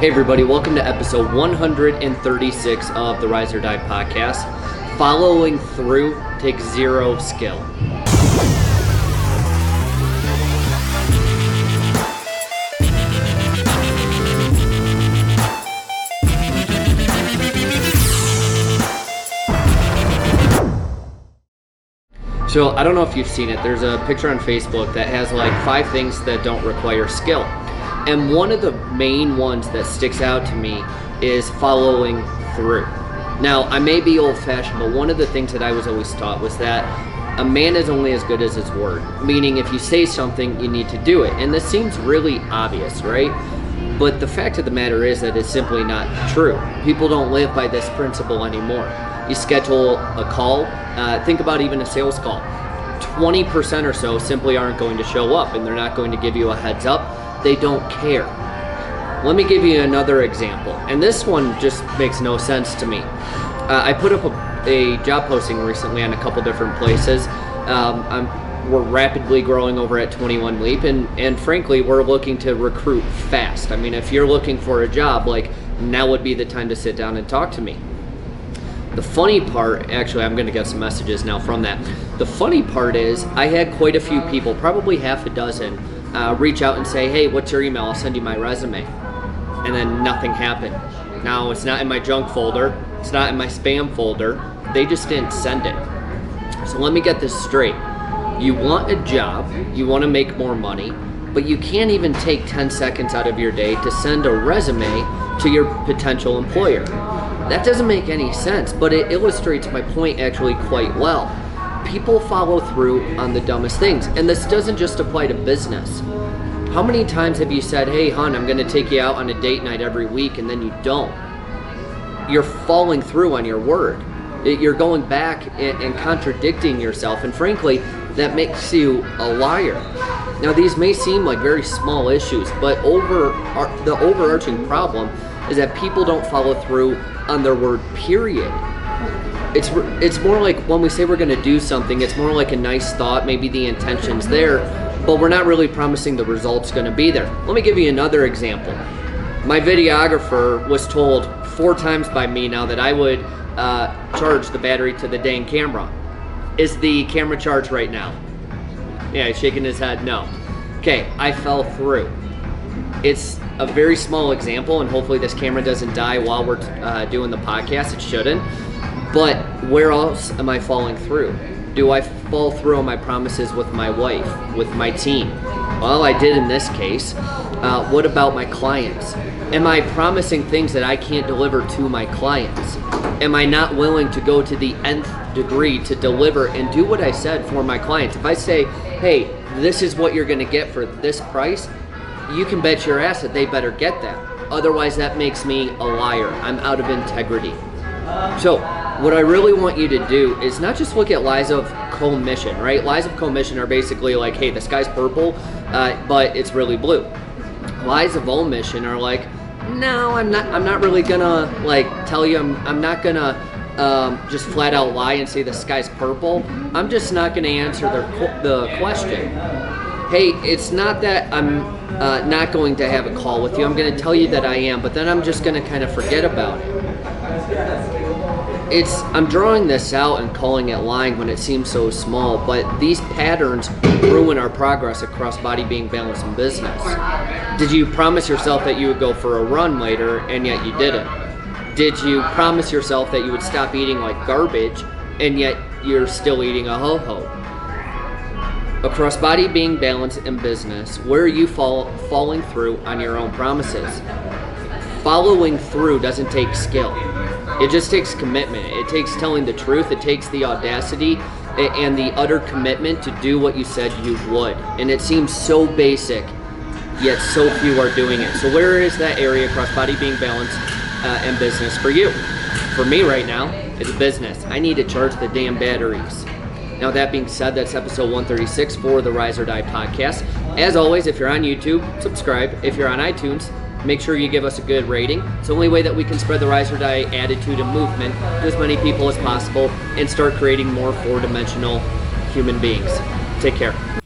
Hey, everybody, welcome to episode 136 of the Rise or Die podcast. Following through takes zero skill. So, I don't know if you've seen it. There's a picture on Facebook that has like five things that don't require skill. And one of the main ones that sticks out to me is following through. Now, I may be old fashioned, but one of the things that I was always taught was that a man is only as good as his word. Meaning, if you say something, you need to do it. And this seems really obvious, right? But the fact of the matter is that it's simply not true. People don't live by this principle anymore. You schedule a call, uh, think about even a sales call. 20% or so simply aren't going to show up and they're not going to give you a heads up. They don't care. Let me give you another example. And this one just makes no sense to me. Uh, I put up a, a, job posting recently on a couple different places. Um, we're rapidly growing over at 21 Leap, and, and frankly, we're looking to recruit fast. I mean, if you're looking for a job, like now would be the time to sit down and talk to me. The funny part, actually, I'm going to get some messages now from that. The funny part is, I had quite a few people, probably half a dozen, uh, reach out and say, "Hey, what's your email? I'll send you my resume," and then nothing happened. Now it's not in my junk folder. It's not in my spam folder. They just didn't send it. So let me get this straight. You want a job, you want to make more money, but you can't even take 10 seconds out of your day to send a resume to your potential employer. That doesn't make any sense, but it illustrates my point actually quite well. People follow through on the dumbest things, and this doesn't just apply to business. How many times have you said, hey, hon, I'm going to take you out on a date night every week, and then you don't? You're falling through on your word. You're going back and contradicting yourself, and frankly, that makes you a liar. Now, these may seem like very small issues, but over uh, the overarching problem is that people don't follow through on their word, period. It's, it's more like when we say we're going to do something, it's more like a nice thought, maybe the intention's there, but we're not really promising the result's going to be there. Let me give you another example. My videographer was told four times by me now that I would uh, charge the battery to the dang camera. Is the camera charged right now? Yeah, he's shaking his head, no. Okay, I fell through. It's a very small example, and hopefully this camera doesn't die while we're uh, doing the podcast. It shouldn't. But where else am I falling through? Do I fall through on my promises with my wife, with my team? Well, I did in this case. Uh, what about my clients? Am I promising things that I can't deliver to my clients? Am I not willing to go to the nth degree to deliver and do what I said for my clients? If I say, hey, this is what you're going to get for this price, you can bet your ass that they better get that. Otherwise, that makes me a liar. I'm out of integrity. So, what I really want you to do is not just look at lies of commission, right? Lies of commission are basically like, hey, the sky's purple, uh, but it's really blue. Lies of omission are like, no, I'm not. I'm not really gonna like tell you. I'm. I'm not gonna um, just flat out lie and say the sky's purple. I'm just not gonna answer the the question. Hey, it's not that I'm uh, not going to have a call with you. I'm to tell you that I am, but then I'm just to kind of forget about it. It's I'm drawing this out and calling it lying when it seems so small, but these patterns ruin our progress across body being balanced in business. Did you promise yourself that you would go for a run later and yet you didn't? Did you promise yourself that you would stop eating like garbage and yet you're still eating a ho-ho? Across body being balanced in business, where are you fall, falling through on your own promises? Following through doesn't take skill. It just takes commitment. It takes telling the truth. It takes the audacity and the utter commitment to do what you said you would. And it seems so basic, yet so few are doing it. So where is that area across body being balanced uh, and business for you? For me right now, it's business. I need to charge the damn batteries. Now, that being said, that's episode 136 for the Rise or Die podcast. As always, if you're on YouTube, subscribe. If you're on iTunes, make sure you give us a good rating. It's the only way that we can spread the Rise or Die attitude and movement to as many people as possible and start creating more four dimensional human beings. Take care.